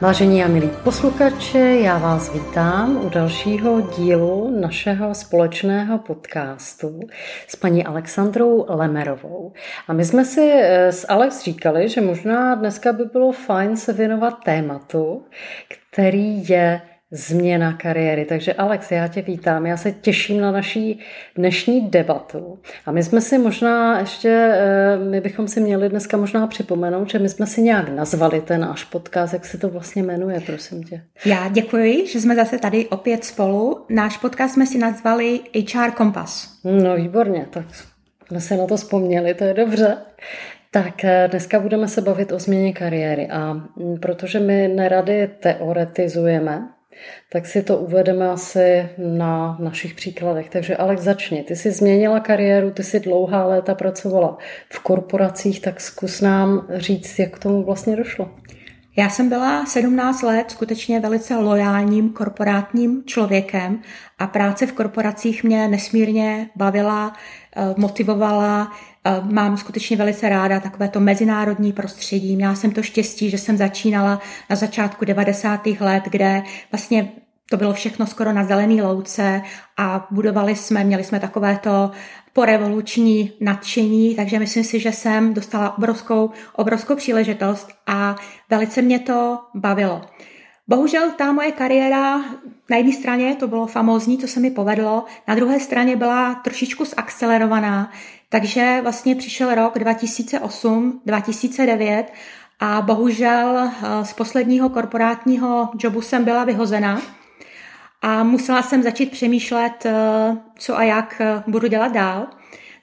Vážení a milí posluchači, já vás vítám u dalšího dílu našeho společného podcastu s paní Alexandrou Lemerovou. A my jsme si eh, s Alex říkali, že možná dneska by bylo fajn se věnovat tématu, který je změna kariéry. Takže Alex, já tě vítám, já se těším na naší dnešní debatu. A my jsme si možná ještě, eh, my bychom si měli dneska možná připomenout, že my jsme si nějak nazvali ten náš podcast, jak se to vlastně jmenuje, prosím tě. Já děkuji, že jsme zase tady opět spolu. Náš podcast jsme si nazvali HR Kompas. No výborně, tak jsme se na to vzpomněli, to je dobře. Tak eh, dneska budeme se bavit o změně kariéry a mm, protože my nerady teoretizujeme, tak si to uvedeme asi na našich příkladech. Takže Alex, začni. Ty jsi změnila kariéru, ty jsi dlouhá léta pracovala v korporacích, tak zkus nám říct, jak k tomu vlastně došlo. Já jsem byla 17 let skutečně velice lojálním korporátním člověkem a práce v korporacích mě nesmírně bavila, eh, motivovala. Eh, mám skutečně velice ráda takové to mezinárodní prostředí. Měla jsem to štěstí, že jsem začínala na začátku 90. let, kde vlastně to bylo všechno skoro na zelený louce a budovali jsme, měli jsme takovéto porevoluční nadšení, takže myslím si, že jsem dostala obrovskou, obrovskou příležitost a velice mě to bavilo. Bohužel ta moje kariéra na jedné straně to bylo famózní, to se mi povedlo, na druhé straně byla trošičku zakcelerovaná, takže vlastně přišel rok 2008, 2009 a bohužel eh, z posledního korporátního jobu jsem byla vyhozena a musela jsem začít přemýšlet, eh, co a jak eh, budu dělat dál.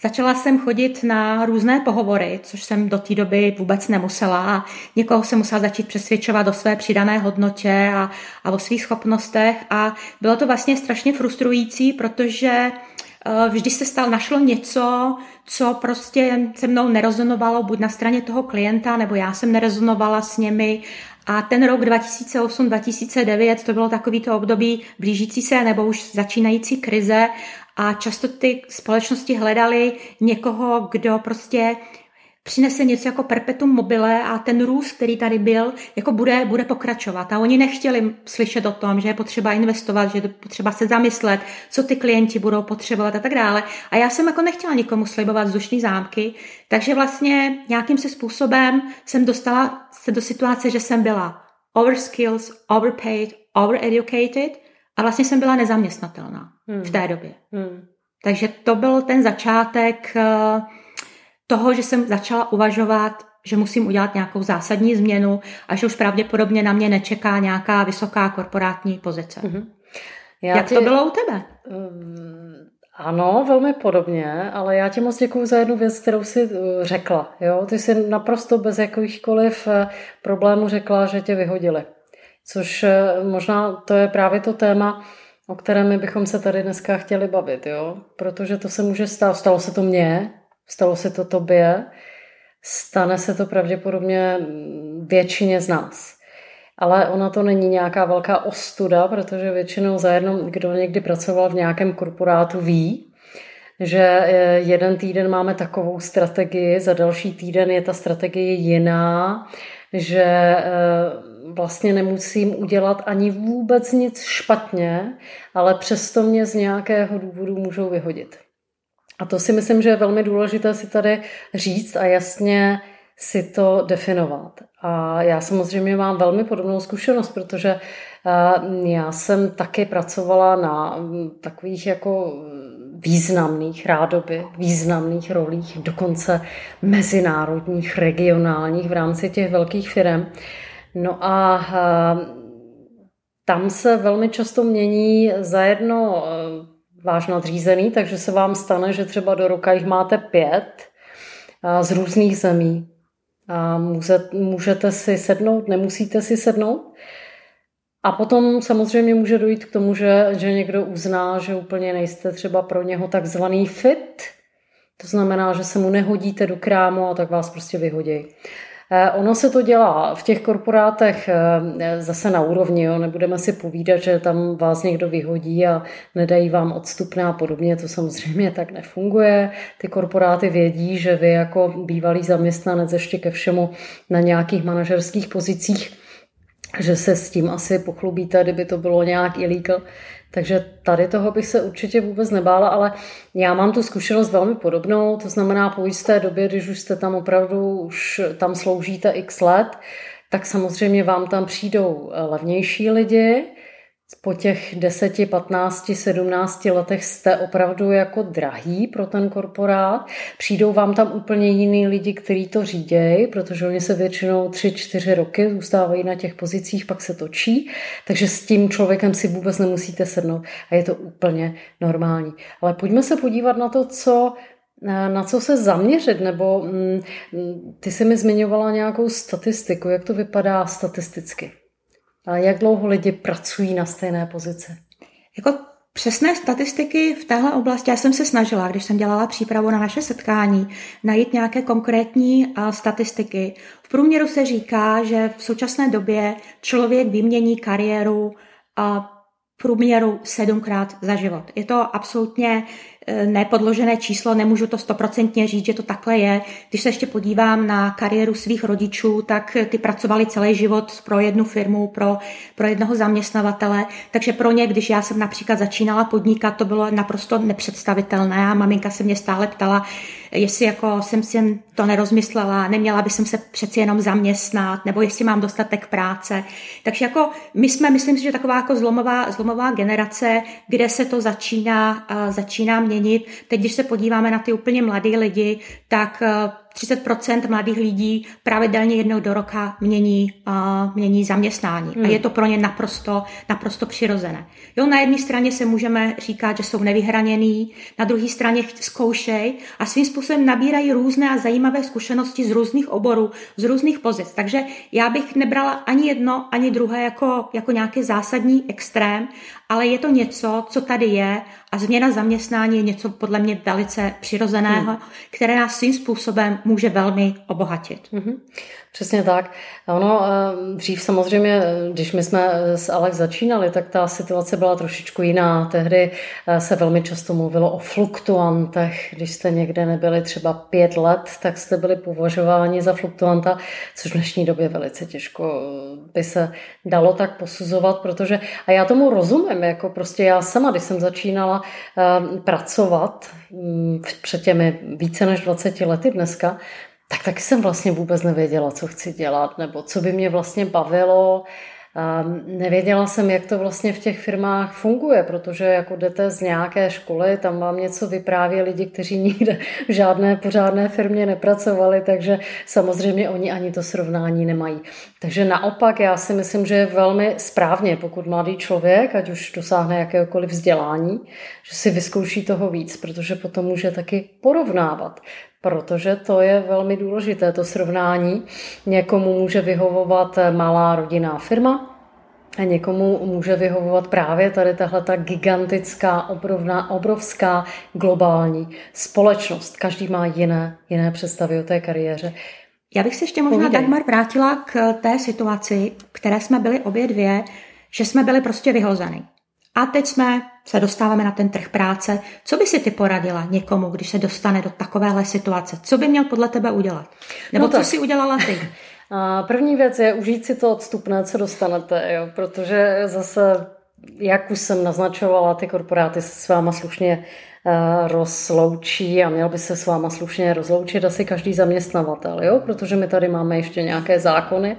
Začala jsem chodit na různé pohovory, což jsem do té doby vůbec nemusela. A někoho jsem musela začít přesvědčovat o své přidané hodnotě a, a o svých schopnostech. A bylo to vlastně strašně frustrující, protože eh, vždy se stal, našlo něco, co prostě se mnou nerezonovalo buď na straně toho klienta, nebo já jsem nerezonovala s nimi. A ten rok 2008-2009 to bylo takový to období blížící se nebo už začínající krize a často ty společnosti hledaly někoho, kdo prostě přinese něco jako perpetuum mobile a ten růst, který tady byl, jako bude, bude pokračovat. A oni nechtěli slyšet o tom, že je potřeba investovat, že je potřeba se zamyslet, co ty klienti budou potřebovat a tak dále. A já jsem jako nechtěla nikomu slibovat vzdušný zámky, takže vlastně nějakým se způsobem jsem dostala se do situace, že jsem byla overskills, overpaid, overeducated a vlastně jsem byla nezaměstnatelná hmm. v té době. Hmm. Takže to byl ten začátek uh, toho, že jsem začala uvažovat, že musím udělat nějakou zásadní změnu a že už pravděpodobně na mě nečeká nějaká vysoká korporátní pozice. Mm-hmm. Já Jak ti... to bylo u tebe? Um, ano, velmi podobně, ale já ti moc děkuji za jednu věc, kterou jsi uh, řekla. Jo? Ty jsi naprosto bez jakýchkoliv uh, problémů řekla, že tě vyhodili. Což uh, možná to je právě to téma, o kterém my bychom se tady dneska chtěli bavit, jo? protože to se může stát, stalo se to mně, Stalo se to tobě, stane se to pravděpodobně většině z nás. Ale ona to není nějaká velká ostuda, protože většinou za jedno, kdo někdy pracoval v nějakém korporátu, ví, že eh, jeden týden máme takovou strategii, za další týden je ta strategie jiná, že eh, vlastně nemusím udělat ani vůbec nic špatně, ale přesto mě z nějakého důvodu můžou vyhodit. A to si myslím, že je velmi důležité si tady říct a jasně si to definovat. A já samozřejmě mám velmi podobnou zkušenost, protože eh, já jsem taky pracovala na mm, takových jako významných rádoby, významných rolích, dokonce mezinárodních, regionálních v rámci těch velkých firm. No a eh, tam se velmi často mění za jedno eh, váš nadřízený, takže se vám stane, že třeba do roka jich máte pět z různých zemí. A můžete si sednout, nemusíte si sednout. A potom samozřejmě může dojít k tomu, že, že někdo uzná, že úplně nejste třeba pro něho takzvaný fit. To znamená, že se mu nehodíte do krámu a tak vás prostě vyhodí. Eh, ono se to dělá v těch korporátech eh, zase na úrovni, jo. nebudeme si povídat, že tam vás někdo vyhodí a nedají vám odstupné a podobně, to samozřejmě tak nefunguje. Ty korporáty vědí, že vy jako bývalý zaměstnanec ještě ke všemu na nějakých manažerských pozicích že se s tím asi pochlubíte, kdyby to bylo nějak illegal. Takže tady toho bych se určitě vůbec nebála, ale já mám tu zkušenost velmi podobnou, to znamená po jisté době, když už jste tam opravdu, už tam sloužíte x let, tak samozřejmě vám tam přijdou levnější lidi, po těch 10, 15, 17 letech jste opravdu jako drahý pro ten korporát. Přijdou vám tam úplně jiný lidi, kteří to řídějí, protože oni se většinou 3-4 roky zůstávají na těch pozicích, pak se točí, takže s tím člověkem si vůbec nemusíte sednout a je to úplně normální. Ale pojďme se podívat na to, co na co se zaměřit, nebo mm, ty jsi mi zmiňovala nějakou statistiku, jak to vypadá statisticky? A jak dlouho lidi pracují na stejné pozici? Jako Přesné statistiky v téhle oblasti, já jsem se snažila, když jsem dělala přípravu na naše setkání, najít nějaké konkrétní statistiky. V průměru se říká, že v současné době člověk vymění kariéru a průměru sedmkrát za život. Je to absolutně nepodložené číslo, nemůžu to stoprocentně říct, že to takhle je. Když se ještě podívám na kariéru svých rodičů, tak ty pracovali celý život pro jednu firmu, pro, pro jednoho zaměstnavatele, takže pro ně, když já jsem například začínala podnikat, to bylo naprosto nepředstavitelné a maminka se mě stále ptala, jestli jako jsem si to nerozmyslela, neměla by jsem se přeci jenom zaměstnat, nebo jestli mám dostatek práce. Takže jako my jsme, myslím si, že taková jako zlomová, zlomová generace, kde se to začíná, začíná měnit. Teď, když se podíváme na ty úplně mladé lidi, tak 30% mladých lidí pravidelně jednou do roka mění, uh, mění zaměstnání. Hmm. A je to pro ně naprosto, naprosto přirozené. Jo, na jedné straně se můžeme říkat, že jsou nevyhraněný, na druhé straně zkoušej a svým způsobem nabírají různé a zajímavé zkušenosti z různých oborů, z různých pozic. Takže já bych nebrala ani jedno, ani druhé jako, jako nějaký zásadní extrém, ale je to něco, co tady je a změna zaměstnání je něco podle mě velice přirozeného, hmm. které nás svým způsobem může velmi obohatit. Mm-hmm. Přesně tak. Ono eh, dřív samozřejmě, když my jsme s Alex začínali, tak ta situace byla trošičku jiná. Tehdy eh, se velmi často mluvilo o fluktuantech. Když jste někde nebyli třeba pět let, tak jste byli považováni za fluktuanta, což v dnešní době velice těžko eh, by se dalo tak posuzovat, protože, a já tomu rozumím, jako prostě já sama, když jsem začínala pracovat mm, před těmi více než 20 lety dneska, tak taky jsem vlastně vůbec nevěděla, co chci dělat, nebo co by mě vlastně bavilo. Nevěděla jsem, jak to vlastně v těch firmách funguje, protože jako jdete z nějaké školy, tam vám něco vypráví lidi, kteří nikde v žádné pořádné firmě nepracovali, takže samozřejmě oni ani to srovnání nemají. Takže naopak já si myslím, že je velmi správně, pokud mladý člověk, ať už dosáhne jakéhokoliv vzdělání, že si vyzkouší toho víc, protože potom může taky porovnávat protože to je velmi důležité, to srovnání. Někomu může vyhovovat malá rodinná firma, a někomu může vyhovovat právě tady tahle ta gigantická, obrovná, obrovská globální společnost. Každý má jiné, jiné představy o té kariéře. Já bych se ještě možná, Povídej. Dagmar, vrátila k té situaci, které jsme byli obě dvě, že jsme byli prostě vyhozeny. A teď jsme se dostáváme na ten trh práce. Co by si ty poradila někomu, když se dostane do takovéhle situace? Co by měl podle tebe udělat? Nebo no co si udělala ty? První věc je užít si to odstupné, co dostanete, jo? protože zase, jak už jsem naznačovala, ty korporáty se s váma slušně uh, rozloučí a měl by se s váma slušně rozloučit asi každý zaměstnavatel, jo? protože my tady máme ještě nějaké zákony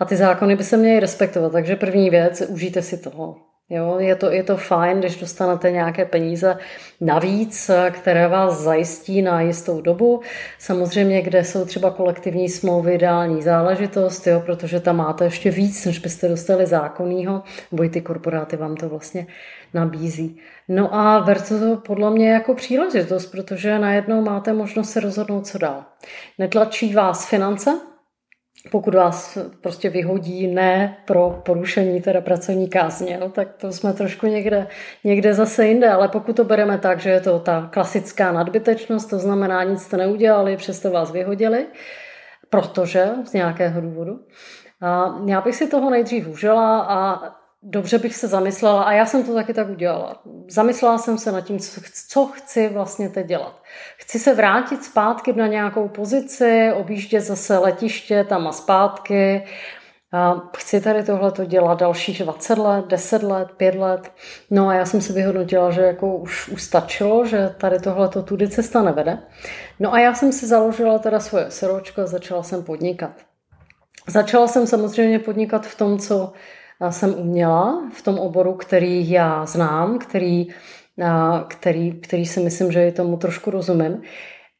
a ty zákony by se měly respektovat. Takže první věc, užijte si toho. Jo, je, to, je to fajn, když dostanete nějaké peníze navíc, které vás zajistí na jistou dobu. Samozřejmě, kde jsou třeba kolektivní smlouvy, ideální záležitost, jo, protože tam máte ještě víc, než byste dostali zákonnýho, nebo i ty korporáty vám to vlastně nabízí. No a berte to podle mě jako příležitost, protože najednou máte možnost se rozhodnout, co dál. Netlačí vás finance, pokud vás prostě vyhodí ne pro porušení teda pracovní kázně, no, tak to jsme trošku někde, někde zase jinde, ale pokud to bereme tak, že je to ta klasická nadbytečnost, to znamená, nic jste neudělali, přesto vás vyhodili, protože z nějakého důvodu. A já bych si toho nejdřív užila a dobře bych se zamyslela, a já jsem to taky tak udělala. Zamyslela jsem se nad tím, co, co chci vlastně teď dělat. Chci se vrátit zpátky na nějakou pozici, objíždět zase letiště tam a zpátky, chci tady tohle to dělat dalších 20 let, 10 let, 5 let. No a já jsem si vyhodnotila, že jako už ustačilo, že tady tohle to tudy cesta nevede. No a já jsem si založila teda svoje seročko a začala jsem podnikat. Začala jsem samozřejmě podnikat v tom, co jsem uměla, v tom oboru, který já znám, který, který, který si myslím, že tomu trošku rozumím.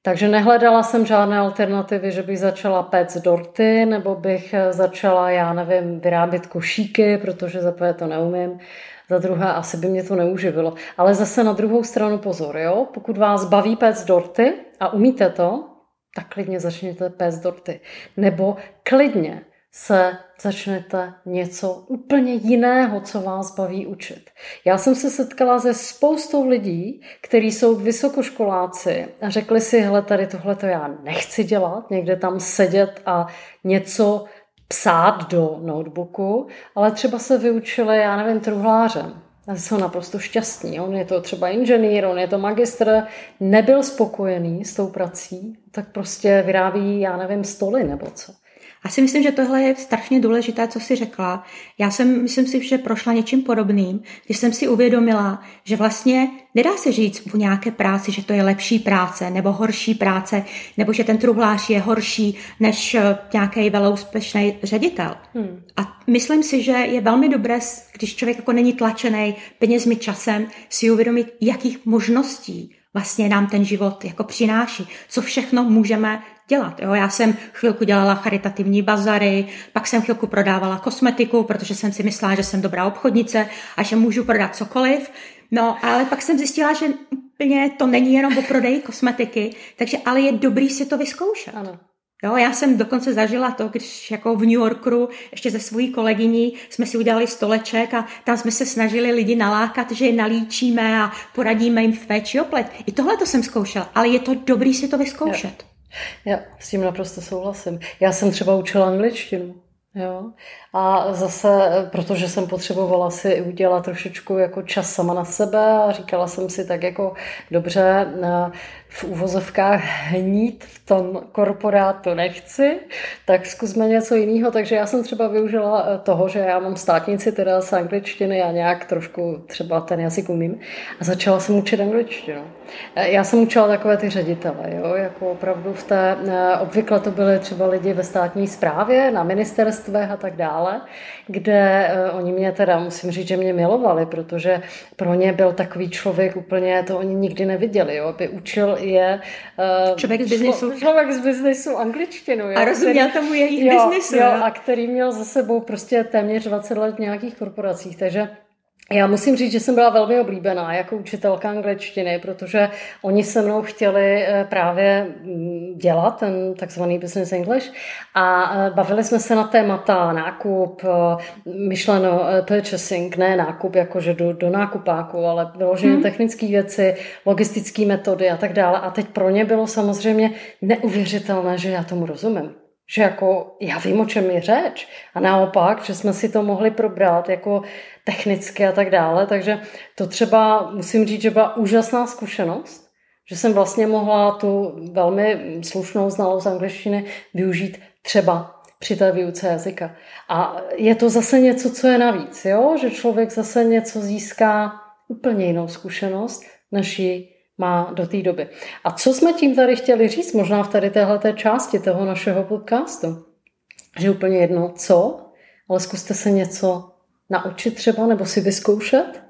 Takže nehledala jsem žádné alternativy, že bych začala péct dorty, nebo bych začala, já nevím, vyrábět košíky, protože za prvé to neumím, za druhé asi by mě to neuživilo. Ale zase na druhou stranu pozor, jo? pokud vás baví péct dorty a umíte to, tak klidně začněte péct dorty. Nebo klidně se začnete něco úplně jiného, co vás baví učit. Já jsem se setkala se spoustou lidí, kteří jsou vysokoškoláci a řekli si, hele, tady tohle to já nechci dělat, někde tam sedět a něco psát do notebooku, ale třeba se vyučili, já nevím, truhlářem. A jsou naprosto šťastní. On je to třeba inženýr, on je to magistr, nebyl spokojený s tou prací, tak prostě vyrábí, já nevím, stoly nebo co. Já si myslím, že tohle je strašně důležité, co jsi řekla. Já jsem, myslím si, že prošla něčím podobným, když jsem si uvědomila, že vlastně nedá se říct v nějaké práci, že to je lepší práce nebo horší práce, nebo že ten truhlář je horší než eh, nějaký veloúspěšný ředitel. Hmm. A myslím si, že je velmi dobré, když člověk jako není tlačený penězmi časem, si uvědomit, jakých možností vlastně nám ten život jako přináší, co všechno můžeme dělat. Jo? Já jsem chvilku dělala charitativní bazary, pak jsem chvilku prodávala kosmetiku, protože jsem si myslela, že jsem dobrá obchodnice a že můžu prodat cokoliv. No, ale pak jsem zjistila, že úplně to není jenom o prodeji kosmetiky, takže ale je dobrý si to vyzkoušet. Ano. Jo, já jsem dokonce zažila to, když jako v New Yorku ještě ze svojí kolegyní jsme si udělali stoleček a tam jsme se snažili lidi nalákat, že je nalíčíme a poradíme jim v péči o. I tohle to jsem zkoušela, ale je to dobrý si to vyzkoušet. Jo. Já s tím naprosto souhlasím. Já jsem třeba učila angličtinu. Jo. A zase, protože jsem potřebovala si udělat trošičku jako čas sama na sebe a říkala jsem si tak jako dobře, v úvozovkách hnít v tom korporátu nechci, tak zkusme něco jiného. Takže já jsem třeba využila eh, toho, že já mám státnici teda z angličtiny a nějak trošku třeba ten jazyk umím a začala jsem učit angličtinu. Eh, já jsem učila takové ty ředitele, jo, jako opravdu v té, eh, obvykle to byly třeba lidi ve státní správě, na ministerstvech a tak dále, kde oni mě teda, musím říct, že mě milovali, protože pro ně byl takový člověk úplně, to oni nikdy neviděli, jo, by učil je uh, člověk z biznesu. Člověk z biznesu angličtinu. Jo, a rozuměl který, tomu jejich jo, biznesu. Jo, a který měl za sebou prostě téměř 20 let v nějakých korporacích, takže já musím říct, že jsem byla velmi oblíbená jako učitelka angličtiny, protože oni se mnou chtěli eh, právě mm, dělat ten takzvaný business English a eh, bavili jsme se na témata nákup, eh, myšleno purchasing, ne nákup jakože do, do nákupáku, ale vyloženě hmm. technické věci, logistické metody a tak dále. A teď pro ně bylo samozřejmě neuvěřitelné, že já tomu rozumím že jako já vím, o čem je řeč. A naopak, že jsme si to mohli probrat jako technicky a tak dále. Takže to třeba musím říct, že byla úžasná zkušenost, že jsem vlastně mohla tu velmi slušnou znalost angličtiny využít třeba při té výuce jazyka. A je to zase něco, co je navíc, jo? že člověk zase něco získá úplně jinou zkušenost, než ji má do té doby. A co jsme tím tady chtěli říct, možná v tady téhleté části toho našeho podcastu, že úplně jedno co, ale zkuste se něco naučit třeba nebo si vyzkoušet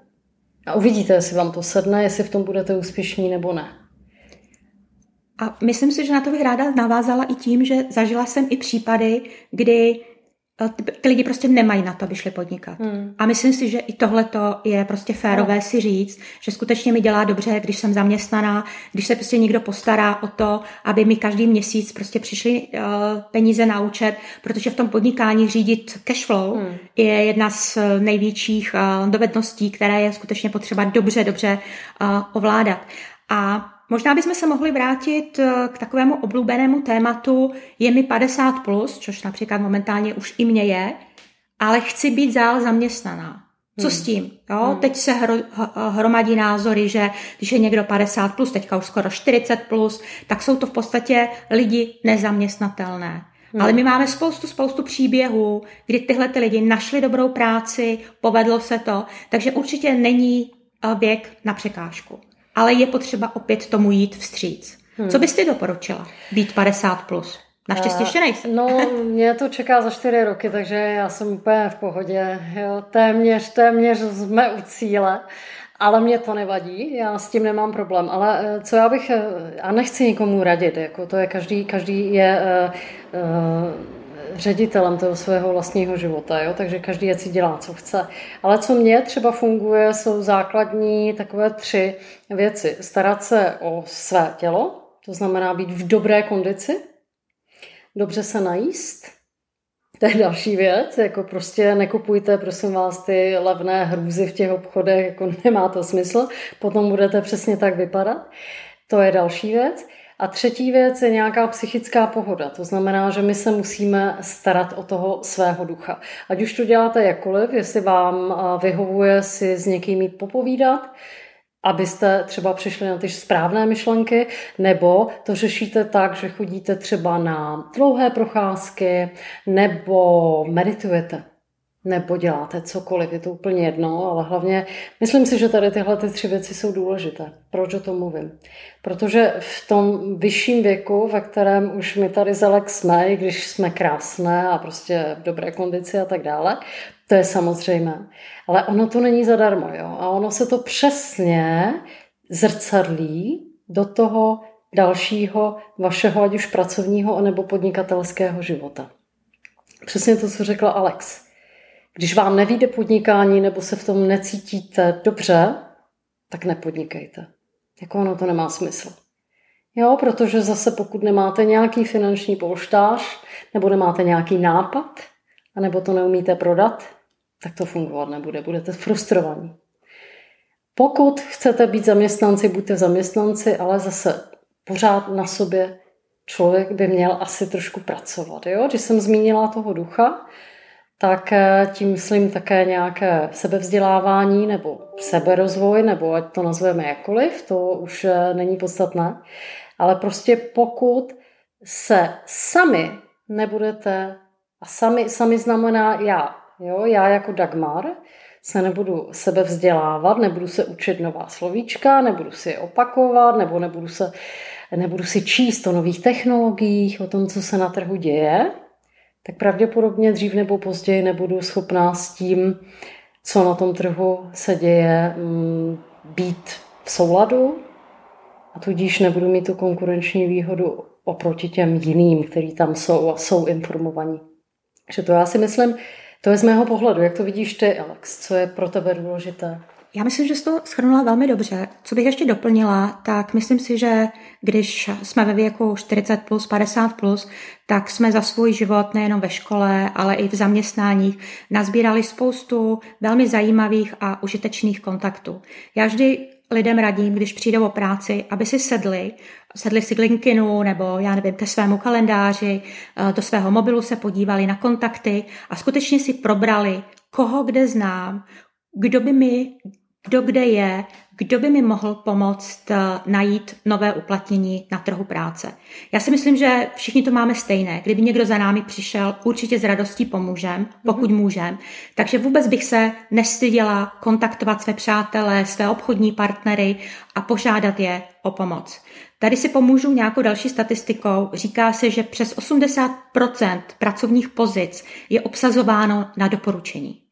a uvidíte, jestli vám to sedne, jestli v tom budete úspěšní nebo ne. A myslím si, že na to bych ráda navázala i tím, že zažila jsem i případy, kdy ty lidi prostě nemají na to, aby šli podnikat. Hmm. A myslím si, že i tohle je prostě férové no. si říct, že skutečně mi dělá dobře, když jsem zaměstnaná, když se prostě někdo postará o to, aby mi každý měsíc prostě přišly uh, peníze na účet, protože v tom podnikání řídit cash flow hmm. je jedna z největších uh, dovedností, které je skutečně potřeba dobře, dobře uh, ovládat. A Možná bychom se mohli vrátit eh, k takovému oblíbenému tématu je mi 50+, plus, což například momentálně už i mě je, ale chci být zál zaměstnaná. Co hmm. s tím? Jo? Hmm. Teď se hro, hromadí názory, že když je někdo 50+, plus, teďka už skoro 40+, plus, tak jsou to v podstatě lidi nezaměstnatelné. Hmm. Ale my máme spoustu, spoustu příběhů, kdy tyhle ty lidi našli dobrou práci, povedlo se to, takže určitě není eh, věk na překážku. Ale je potřeba opět tomu jít vstříc. Hmm. Co byste doporučila? Být 50 plus? Naštěstí ještě nejsem. No, mě to čeká za čtyři roky, takže já jsem úplně v pohodě. Jo, téměř, téměř jsme u cíle. Ale mě to nevadí, já s tím nemám problém. Ale eh, co já bych, eh, a nechci nikomu radit, jako to je každý, každý je uh, uh, ředitelem toho svého vlastního života, jo? takže každý si dělá, co chce. Ale co mně třeba funguje, jsou základní takové tři věci. Starat se o své tělo, to znamená být v dobré kondici, dobře se najíst, to je další věc, jako prostě nekupujte, prosím vás, ty levné hrůzy v těch obchodech, jako nemá to smysl, potom budete přesně tak vypadat. To je další věc. A třetí věc je nějaká psychická pohoda. To znamená, že my se musíme starat o toho svého ducha. Ať už to děláte jakkoliv, jestli vám vyhovuje si s někým mít popovídat, abyste třeba přišli na ty správné myšlenky, nebo to řešíte tak, že chodíte třeba na dlouhé procházky, nebo meditujete, nebo děláte cokoliv, je to úplně jedno, ale hlavně myslím si, že tady tyhle ty tři věci jsou důležité. Proč o tom mluvím? Protože v tom vyšším věku, ve kterém už my tady zelek jsme, i když jsme krásné a prostě v dobré kondici a tak dále, to je samozřejmé. Ale ono to není zadarmo, jo. A ono se to přesně zrcadlí do toho dalšího vašeho, ať už pracovního, nebo podnikatelského života. Přesně to, co řekla Alex. Když vám nevíde podnikání nebo se v tom necítíte dobře, tak nepodnikejte. Jako ono to nemá smysl. Jo, protože zase pokud nemáte nějaký finanční polštář, nebo nemáte nějaký nápad, anebo to neumíte prodat, tak to fungovat nebude, budete frustrovaní. Pokud chcete být zaměstnanci, buďte zaměstnanci, ale zase pořád na sobě člověk by měl asi trošku pracovat. Jo? Když jsem zmínila toho ducha, tak eh, tím myslím také nějaké sebevzdělávání nebo seberozvoj, nebo ať to nazveme jakkoliv, to už eh, není podstatné. Ale prostě pokud se sami nebudete, a sami, sami znamená já, Jo, já jako Dagmar se nebudu sebe vzdělávat, nebudu se učit nová slovíčka, nebudu si je opakovat, nebo nebudu, se, nebudu si číst o nových technologiích, o tom, co se na trhu děje, tak pravděpodobně dřív nebo později nebudu schopná s tím, co na tom trhu se děje, mm, být v souladu a tudíž nebudu mít tu konkurenční výhodu oproti těm jiným, kteří tam jsou a jsou informovaní. Takže to já si myslím, to je z mého pohledu. Jak to vidíš ty, Alex? Co je pro tebe důležité? Já myslím, že jsi to schrnula velmi dobře. Co bych ještě doplnila, tak myslím si, že když jsme ve věku 40 plus, 50 plus, tak jsme za svůj život nejenom ve škole, ale i v zaměstnáních nazbírali spoustu velmi zajímavých a užitečných kontaktů. Já vždy lidem radím, když přijdou o práci, aby si sedli, sedli si k LinkedInu nebo já nevím, ke svému kalendáři, eh, do svého mobilu se podívali na kontakty a skutečně si probrali, koho kde znám, kdo by mi kdo kde je, kdo by mi mohl pomoct eh, najít nové uplatnění na trhu práce. Já si myslím, že všichni to máme stejné. Kdyby někdo za námi přišel, určitě s radostí pomůžem, pokud mm-hmm. můžem. Takže vůbec bych se nestyděla kontaktovat své přátelé, své obchodní partnery a požádat je o pomoc. Tady si pomůžu nějakou další statistikou. Říká se, že přes 80% pracovních pozic je obsazováno na doporučení.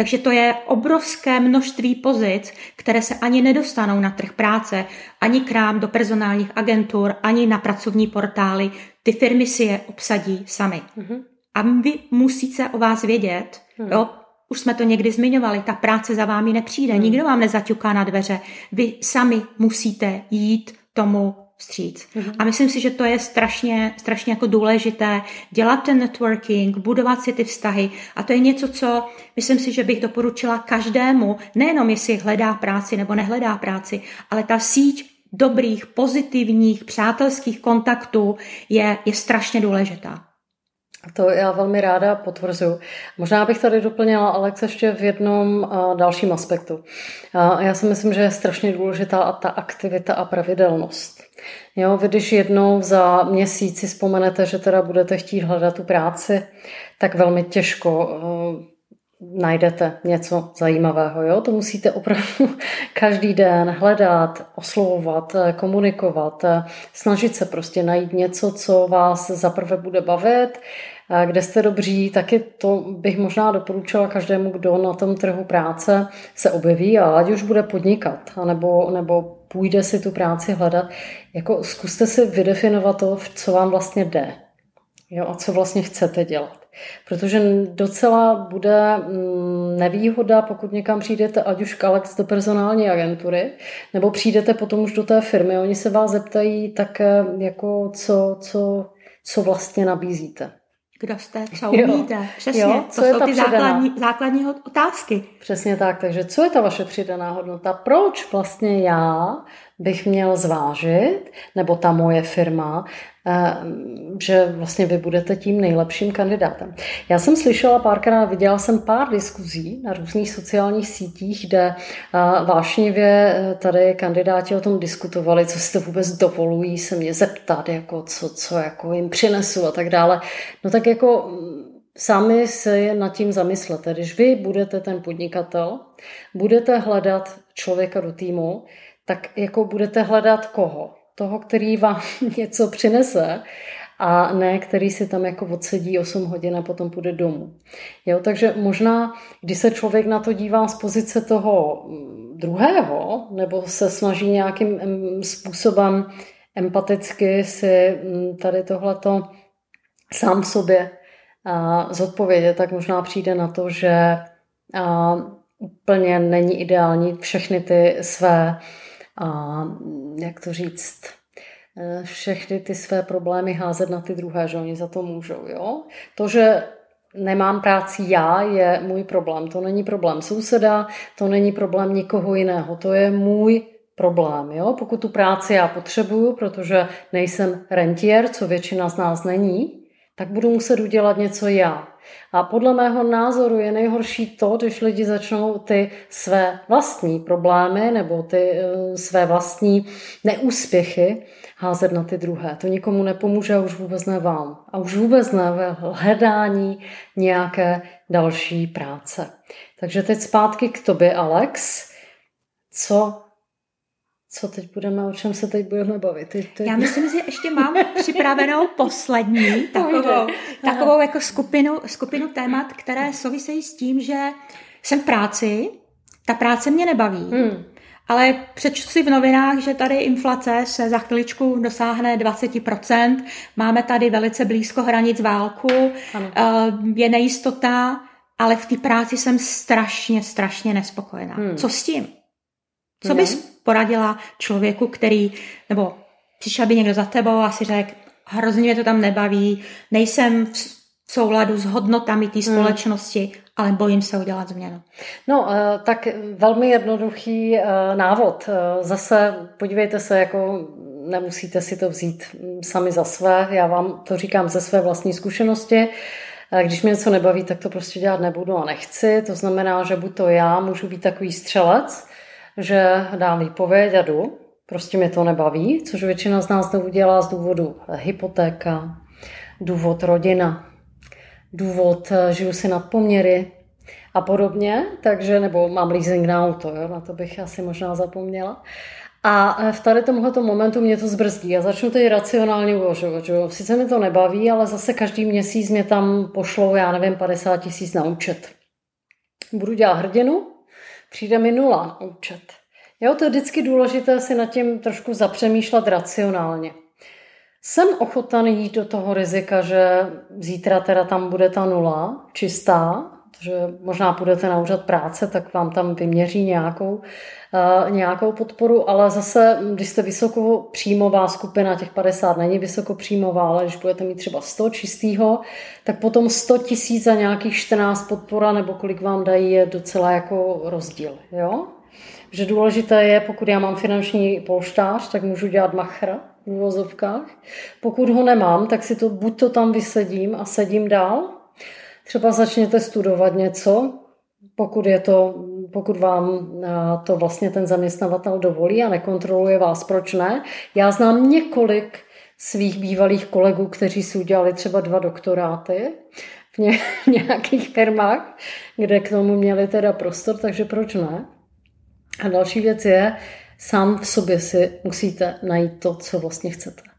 Takže to je obrovské množství pozic, které se ani nedostanou na trh práce, ani k nám do personálních agentur, ani na pracovní portály. Ty firmy si je obsadí sami. Mm-hmm. A vy musíte o vás vědět, mm. jo, už jsme to někdy zmiňovali, ta práce za vámi nepřijde, mm. nikdo vám nezaťuká na dveře. Vy sami musíte jít tomu vstříc. Mm-hmm. A myslím si, že to je strašně, strašně jako důležité dělat ten networking, budovat si ty vztahy a to je něco, co myslím si, že bych doporučila každému, nejenom jestli hledá práci nebo nehledá práci, ale ta síť dobrých, pozitivních, přátelských kontaktů je, je strašně důležitá. To já velmi ráda potvrzuju. Možná bych tady doplnila Alex ještě v jednom dalším aspektu. Já si myslím, že je strašně důležitá ta aktivita a pravidelnost. Jo, vy když jednou za měsíc si vzpomenete, že teda budete chtít hledat tu práci, tak velmi těžko najdete něco zajímavého. Jo? To musíte opravdu každý den hledat, oslovovat, komunikovat, snažit se prostě najít něco, co vás zaprvé bude bavit, kde jste dobří, taky to bych možná doporučila každému, kdo na tom trhu práce se objeví a ať už bude podnikat, nebo, nebo půjde si tu práci hledat, jako zkuste si vydefinovat to, co vám vlastně jde jo, a co vlastně chcete dělat. Protože docela bude mm, nevýhoda, pokud někam přijdete, ať už Alex do personální agentury, nebo přijdete potom už do té firmy, oni se vás zeptají tak jako co, co, co vlastně nabízíte. Kdo jste, co umíte, jo. přesně, jo, co to jsou ty základní, základní otázky. Přesně tak, takže co je ta vaše přidaná hodnota? Proč vlastně já bych měl zvážit, nebo ta moje firma, že vlastně vy budete tím nejlepším kandidátem. Já jsem slyšela párkrát, viděla jsem pár diskuzí na různých sociálních sítích, kde eh, vášnivě eh, tady kandidáti o tom diskutovali, co si to vůbec dovolují se mě zeptat, jako co, co jako jim přinesu a tak dále. No tak jako mm, sami se nad tím zamyslete. Když vy budete ten podnikatel, budete hledat člověka do týmu, tak jako budete hledat koho? Toho, který vám něco přinese a ne, který si tam jako odsedí 8 hodin a potom půjde domů. Jo, takže možná, když se člověk na to dívá z pozice toho mm, druhého, nebo se snaží nějakým způsobem empaticky si mm, tady tohleto sám sobě zodpovědět, tak možná přijde na to, že úplně není ideální všechny ty své a jak to říct, eh, všechny ty své problémy házet na ty druhé, že oni za to můžou. Jo? To, že nemám práci já, je můj problém. To není problém souseda, to není problém nikoho jiného. To je můj problém. Jo? Pokud tu práci já potřebuju, protože nejsem rentier, co většina z nás není, tak budu muset udělat něco já. A podle mého názoru je nejhorší to, když lidi začnou ty své vlastní problémy nebo ty eh, své vlastní neúspěchy házet na ty druhé. To nikomu nepomůže a už vůbec ne vám. A už vůbec ne ve hledání nějaké další práce. Takže teď zpátky k tobě, Alex. Co co teď budeme, o čem se teď budeme bavit? Ty, ty... Já myslím, že ještě mám připravenou poslední takovou, takovou jako skupinu, skupinu témat, které souvisejí s tím, že jsem v práci, ta práce mě nebaví, hmm. ale přečtu si v novinách, že tady inflace se za chviličku dosáhne 20%, máme tady velice blízko hranic válku, ano. Eh, je nejistota, ale v té práci jsem strašně, strašně nespokojená. Hmm. Co s tím? Co bys poradila člověku, který, nebo přišel by někdo za tebou a si řekl, hrozně mě to tam nebaví, nejsem v souladu s hodnotami té hmm. společnosti, hmm. ale bojím se udělat změnu. No, eh, tak velmi jednoduchý eh, návod. Eh, zase podívejte se, jako nemusíte si to vzít mm, sami za své. Já vám to říkám ze své vlastní zkušenosti. Když mě něco nebaví, tak to prostě dělat nebudu a nechci. To znamená, že buď to já můžu být takový střelec, že dám výpověď a jdu. Prostě mě to nebaví, což většina z nás to udělá z důvodu hypotéka, důvod rodina, důvod eh, žiju si nad poměry a podobně, takže, nebo mám leasing na auto, jo, na to bych asi možná zapomněla. A eh, v tady tomhle momentu mě to zbrzdí a začnu teď racionálně uvažovat. Že? Sice mi to nebaví, ale zase každý měsíc mě tam pošlou, já nevím, 50 tisíc na účet. Budu dělat hrdinu, přijde mi nula účet. Jo, to je vždycky důležité si nad tím trošku zapřemýšlet racionálně. Jsem ochoten jít do toho rizika, že zítra teda tam bude ta nula čistá, že možná půjdete na úřad práce, tak vám tam vyměří nějakou, uh, nějakou podporu, ale zase, když jste vysokopříjmová skupina, těch 50 není vysokopříjmová, ale když budete mít třeba 100 čistýho, tak potom 100 tisíc za nějakých 14 podpora, nebo kolik vám dají, je docela jako rozdíl. Jo? Že důležité je, pokud já mám finanční polštář, tak můžu dělat machra, v uvozovkách. Pokud ho nemám, tak si to buď to tam vysedím a sedím dál, třeba začněte studovat něco, pokud, je to, pokud vám to vlastně ten zaměstnavatel dovolí a nekontroluje vás, proč ne. Já znám několik svých bývalých kolegů, kteří si udělali třeba dva doktoráty v nějakých firmách, kde k tomu měli teda prostor, takže proč ne? A další věc je, sám v sobě si musíte najít to, co vlastně chcete.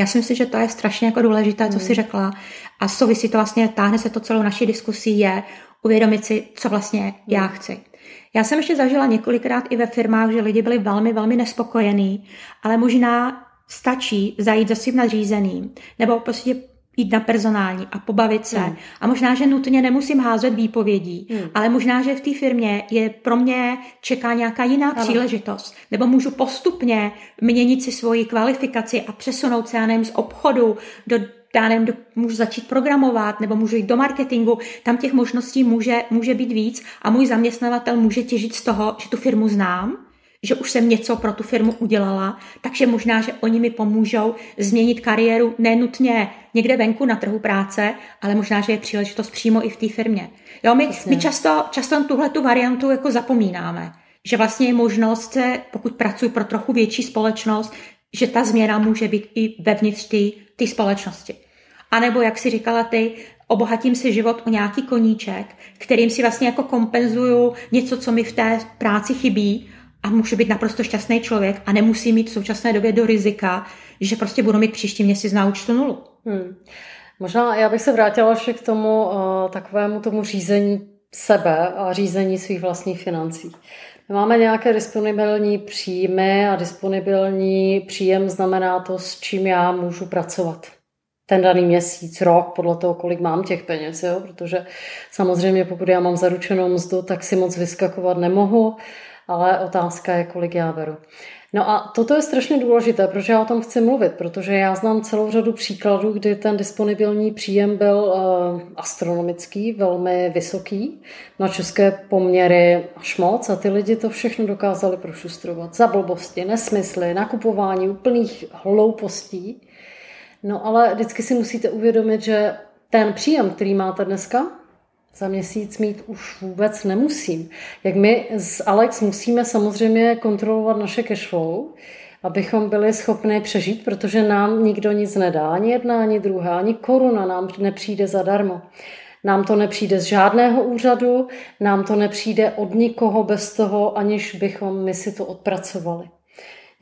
Já si myslím, že to je strašně jako důležité, co hmm. si řekla. A souvisí to vlastně, táhne se to celou naší diskusí, je uvědomit si, co vlastně hmm. já chci. Já jsem ještě zažila několikrát i ve firmách, že lidi byli velmi, velmi nespokojení, ale možná stačí zajít za svým nadřízeným nebo prostě jít na personální a pobavit se. Hmm. A možná, že nutně nemusím házet výpovědí, hmm. ale možná, že v té firmě je pro mě čeká nějaká jiná ano. příležitost. Nebo můžu postupně měnit si svoji kvalifikaci a přesunout se, já nevím, z obchodu do já nevím, do, můžu začít programovat nebo můžu jít do marketingu, tam těch možností může, může být víc a můj zaměstnavatel může těžit z toho, že tu firmu znám, že už jsem něco pro tu firmu udělala, takže možná, že oni mi pomůžou změnit kariéru nenutně někde venku na trhu práce, ale možná, že je příležitost přímo i v té firmě. Jo, my, my často, často tuhle tu variantu jako zapomínáme, že vlastně je možnost, pokud pracuji pro trochu větší společnost, že ta změna může být i vevnitř té společnosti. A nebo, jak si říkala ty, obohatím si život o nějaký koníček, kterým si vlastně jako kompenzuju něco, co mi v té práci chybí a můžu být naprosto šťastný člověk a nemusí mít v současné době do rizika, že prostě budu mít příští měsíc na účtu nulu. Hmm. Možná já bych se vrátila ještě k tomu uh, takovému tomu řízení sebe a řízení svých vlastních financí. My máme nějaké disponibilní příjmy a disponibilní příjem znamená to, s čím já můžu pracovat ten daný měsíc, rok, podle toho, kolik mám těch peněz, jo? protože samozřejmě pokud já mám zaručenou mzdu, tak si moc vyskakovat nemohu ale otázka je, kolik já beru. No a toto je strašně důležité, protože já o tom chci mluvit, protože já znám celou řadu příkladů, kdy ten disponibilní příjem byl uh, astronomický, velmi vysoký, na české poměry až moc a ty lidi to všechno dokázali prošustrovat za blbosti, nesmysly, nakupování úplných hloupostí. No ale vždycky si musíte uvědomit, že ten příjem, který máte dneska, za měsíc mít už vůbec nemusím. Jak my s Alex musíme samozřejmě kontrolovat naše cashflow, abychom byli schopni přežít, protože nám nikdo nic nedá, ani jedna, ani druhá, ani koruna nám nepřijde zadarmo. Nám to nepřijde z žádného úřadu, nám to nepřijde od nikoho bez toho, aniž bychom my si to odpracovali.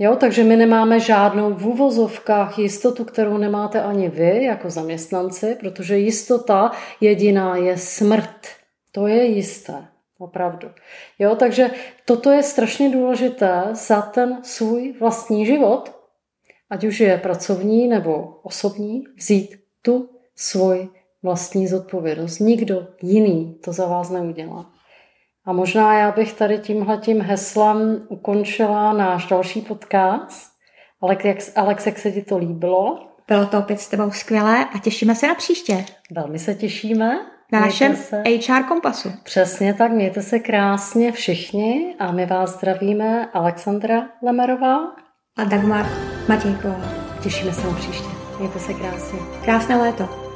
Jo, takže my nemáme žádnou v úvozovkách jistotu, kterou nemáte ani vy jako zaměstnanci, protože jistota jediná je smrt. To je jisté, opravdu. Jo, takže toto je strašně důležité za ten svůj vlastní život, ať už je pracovní nebo osobní, vzít tu svoji vlastní zodpovědnost. Nikdo jiný to za vás neudělá. A možná já bych tady tímhletím heslem ukončila náš další podcast. Alex, jak, Alex, jak se ti to líbilo? Bylo to opět s tebou skvělé a těšíme se na příště. Velmi se těšíme. Na našem se... HR Kompasu. Přesně tak, mějte se krásně všichni a my vás zdravíme Alexandra Lemerová a Dagmar Matějková. Těšíme se na příště. Mějte se krásně. Krásné léto.